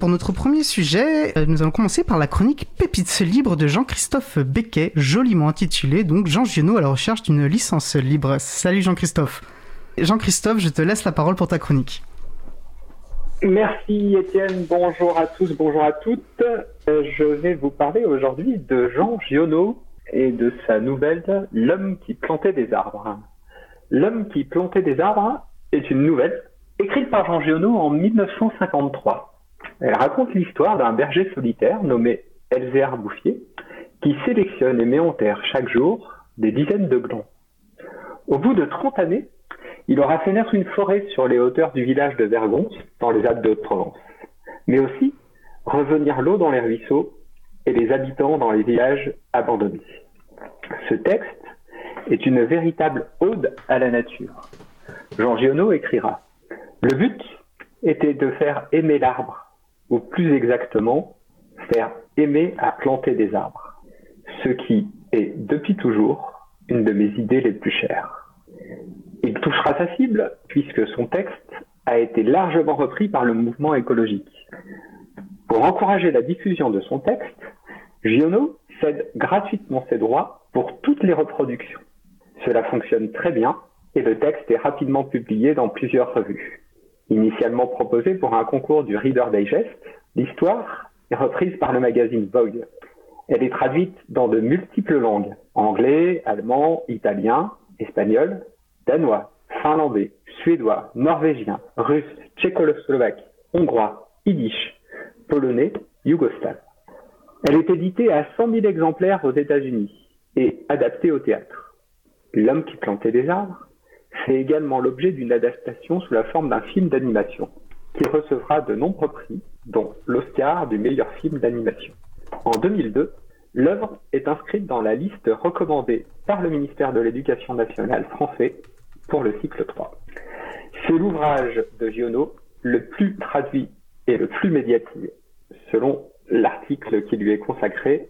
Pour notre premier sujet, euh, nous allons commencer par la chronique Pépites libre de Jean-Christophe Becquet, joliment intitulée donc Jean Giono à la recherche d'une licence libre. Salut Jean-Christophe. Jean-Christophe, je te laisse la parole pour ta chronique. Merci Étienne, bonjour à tous, bonjour à toutes. Euh, je vais vous parler aujourd'hui de Jean Giono et de sa nouvelle L'homme qui plantait des arbres. L'homme qui plantait des arbres est une nouvelle écrite par Jean Giono en 1953. Elle raconte l'histoire d'un berger solitaire nommé Elzéar Bouffier qui sélectionne et met en terre chaque jour des dizaines de glands. Au bout de 30 années, il aura fait naître une forêt sur les hauteurs du village de Vergonce, dans les Alpes de Haute-Provence, mais aussi revenir l'eau dans les ruisseaux et les habitants dans les villages abandonnés. Ce texte est une véritable ode à la nature. Jean Giono écrira Le but était de faire aimer l'arbre ou plus exactement, faire aimer à planter des arbres, ce qui est depuis toujours une de mes idées les plus chères. Il touchera sa cible puisque son texte a été largement repris par le mouvement écologique. Pour encourager la diffusion de son texte, Giono cède gratuitement ses droits pour toutes les reproductions. Cela fonctionne très bien et le texte est rapidement publié dans plusieurs revues. Initialement proposé pour un concours du Reader Digest, l'histoire est reprise par le magazine Vogue. Elle est traduite dans de multiples langues, anglais, allemand, italien, espagnol, danois, finlandais, suédois, norvégien, russe, tchécoslovaque, hongrois, yiddish, polonais, yougoslave. Elle est éditée à 100 000 exemplaires aux États-Unis et adaptée au théâtre. L'homme qui plantait des arbres c'est également l'objet d'une adaptation sous la forme d'un film d'animation, qui recevra de nombreux prix, dont l'Oscar du meilleur film d'animation. En 2002, l'œuvre est inscrite dans la liste recommandée par le ministère de l'Éducation nationale français pour le cycle 3. C'est l'ouvrage de Giono le plus traduit et le plus médiatisé, selon l'article qui lui est consacré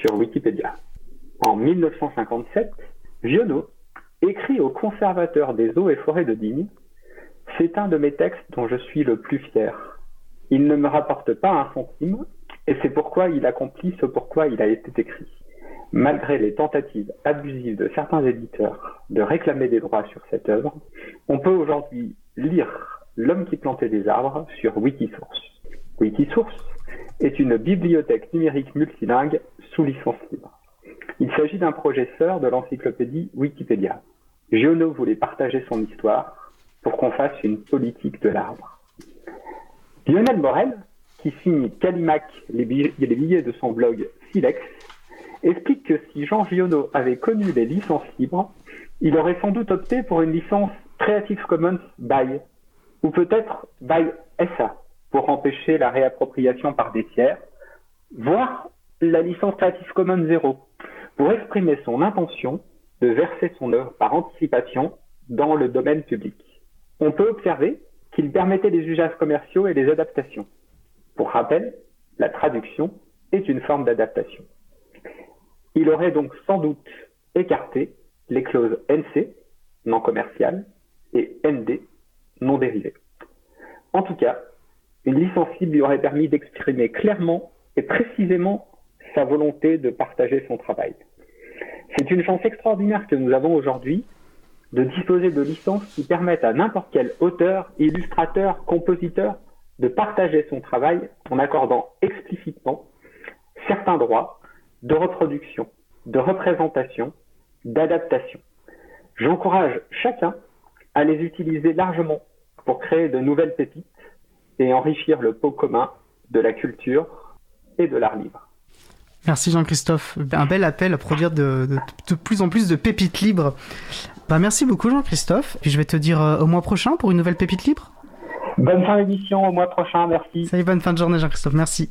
sur Wikipédia. En 1957, Giono Écrit au conservateur des eaux et forêts de Digne, c'est un de mes textes dont je suis le plus fier. Il ne me rapporte pas un centime, et c'est pourquoi il accomplit ce pourquoi il a été écrit. Malgré les tentatives abusives de certains éditeurs de réclamer des droits sur cette œuvre, on peut aujourd'hui lire L'homme qui plantait des arbres sur Wikisource. Wikisource est une bibliothèque numérique multilingue sous licence libre. Il s'agit d'un projet sœur de l'encyclopédie Wikipédia. Giono voulait partager son histoire pour qu'on fasse une politique de l'arbre. Lionel Morel, qui signe Calimac les billets de son blog Silex, explique que si Jean Giono avait connu les licences libres, il aurait sans doute opté pour une licence Creative Commons by, ou peut-être by SA, pour empêcher la réappropriation par des tiers, voire la licence Creative Commons 0, pour exprimer son intention de verser son œuvre par anticipation dans le domaine public. On peut observer qu'il permettait les usages commerciaux et les adaptations. Pour rappel, la traduction est une forme d'adaptation. Il aurait donc sans doute écarté les clauses NC, non commerciales, et ND, non dérivées. En tout cas, une licence libre lui aurait permis d'exprimer clairement et précisément sa volonté de partager son travail. C'est une chance extraordinaire que nous avons aujourd'hui de disposer de licences qui permettent à n'importe quel auteur, illustrateur, compositeur de partager son travail en accordant explicitement certains droits de reproduction, de représentation, d'adaptation. J'encourage chacun à les utiliser largement pour créer de nouvelles pépites et enrichir le pot commun de la culture et de l'art libre. Merci Jean-Christophe. Un bel appel à produire de, plus en plus de pépites libres. Bah, merci beaucoup Jean-Christophe. Puis je vais te dire euh, au mois prochain pour une nouvelle pépite libre? Bonne fin d'édition au mois prochain, merci. Salut, bonne fin de journée Jean-Christophe, merci.